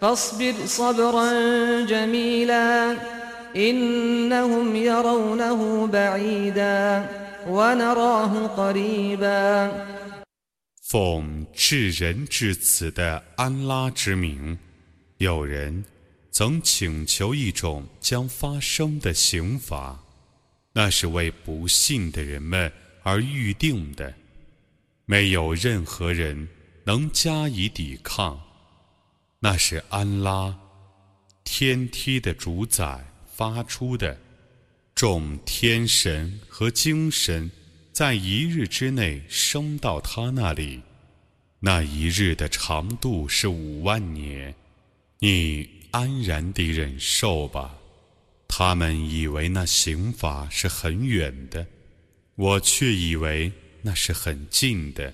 فاصبر صبرا جميلا إنهم يرونه بعيدا ونراه قريبا 奉至仁至慈的安拉之名，有人曾请求一种将发生的刑罚，那是为不信的人们而预定的，没有任何人能加以抵抗。 那是安拉天梯的主宰发出的，众天神和精神在一日之内升到他那里，那一日的长度是五万年，你安然地忍受吧。他们以为那刑罚是很远的，我却以为那是很近的。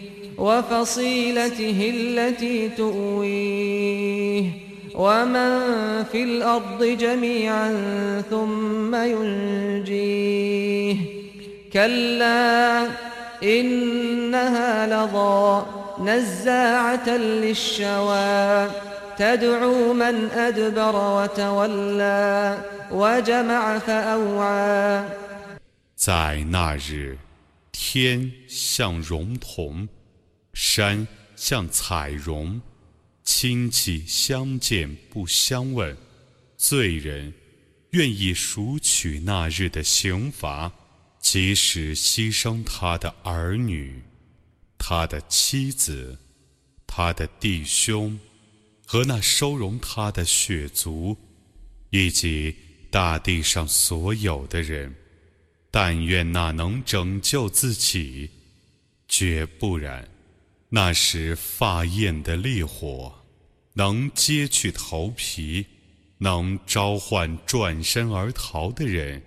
وفصيلته التي تؤويه ومن في الأرض جميعا ثم ينجيه كلا إنها لظى نزاعة للشوى تدعو من أدبر وتولى وجمع فأوعى 在那日，天像熔铜。 山像彩绒，亲戚相见不相问，罪人愿意赎取那日的刑罚，即使牺牲他的儿女、他的妻子、他的弟兄和那收容他的血族，以及大地上所有的人。但愿那能拯救自己，绝不然。那时发焰的烈火，能揭去头皮，能召唤转身而逃的人。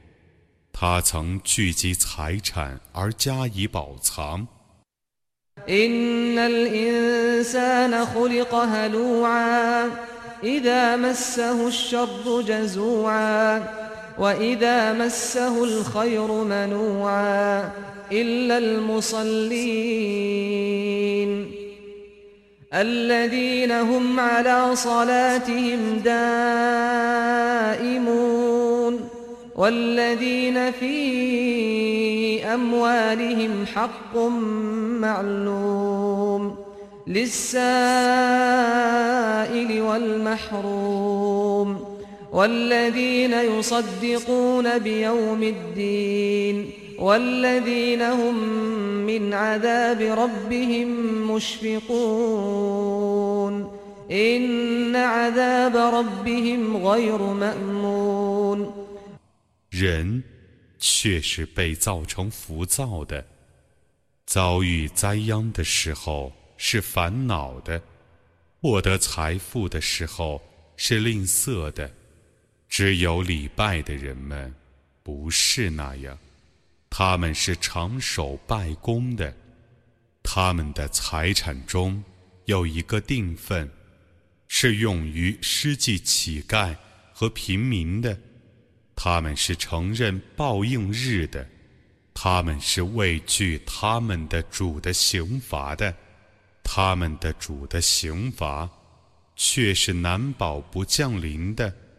他曾聚集财产而加以保藏。إلا المصلين الذين هم على صلاتهم دائمون والذين في أموالهم حق معلوم للسائل والمحروم والذين يصدقون بيوم الدين والذين هم من عذاب ربهم مشفقون إن عذاب ربهم غير مأمون 人却是被造成浮躁的，遭遇灾殃的时候是烦恼的，获得财富的时候是吝啬的。 只有礼拜的人们不是那样。他们是长守拜功的，他们的财产中有一个定分，是用于施济乞丐和平民的。他们是承认报应日的，他们是畏惧他们的主的刑罚的，他们的主的刑罚却是难保不降临的。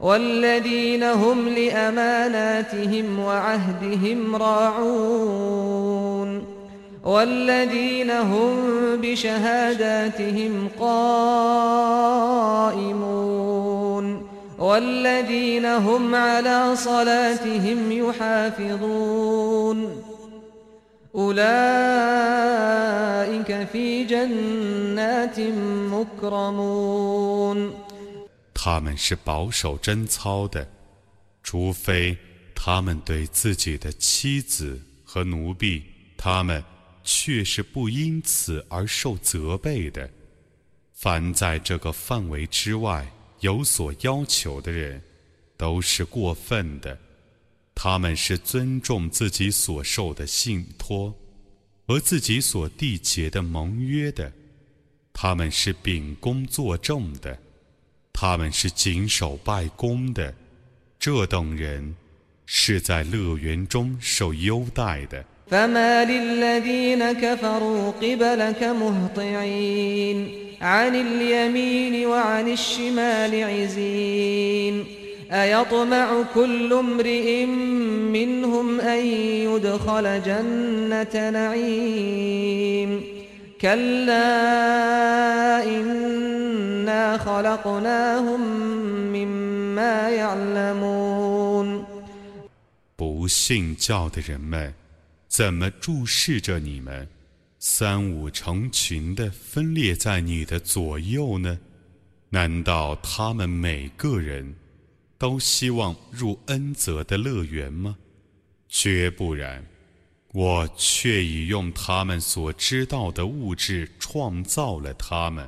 والذين هم لأماناتهم وعهدهم راعون والذين هم بشهاداتهم قائمون والذين هم على صلاتهم يحافظون أولئك في جنات مكرمون 他们是保守贞操的，除非他们对自己的妻子和奴婢，他们却是不因此而受责备的。凡在这个范围之外有所要求的人，都是过分的。他们是尊重自己所受的信托和自己所缔结的盟约的。他们是秉公作证的。他们是谨守拜功的，这等人是在乐园中受优待的。فما للذين كفروا قبلك مهطعين عن اليمين وعن الشمال عزين أيطمع كل امرئ منهم أن يدخل جنة نعيم كلا إنا خلقناهم مما يعلمون 不信教的人们，怎么注视着你们，三五成群的分裂在你的左右呢？难道他们每个人都希望入恩泽的乐园吗？绝不然。我却已用他们所知道的物质创造了他们。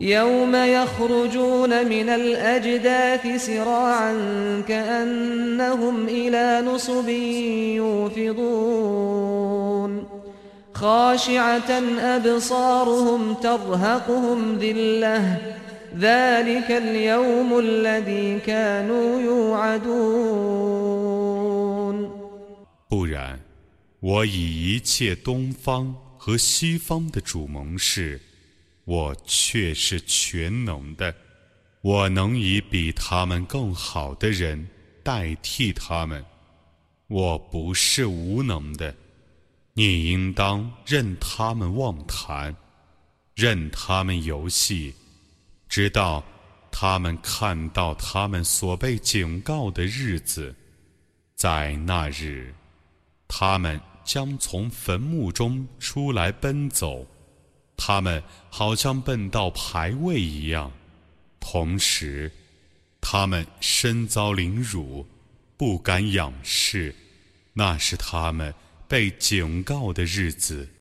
يوم يخرجون من الأجداث سراعا كأنهم إلى نصب يوفضون خاشعة أبصارهم ترهقهم ذِلَّةٌ 不然，我以一切东方和西方的主盟誓， 我却是全能的，我能以比他们更好的人代替他们，我不是无能的。你应当任他们妄谈，任他们游戏。直到他们看到他们所被警告的日子，在那日，他们将从坟墓中出来奔走，他们好像笨到排位一样。同时，他们身遭凌辱，不敢仰视，那是他们被警告的日子。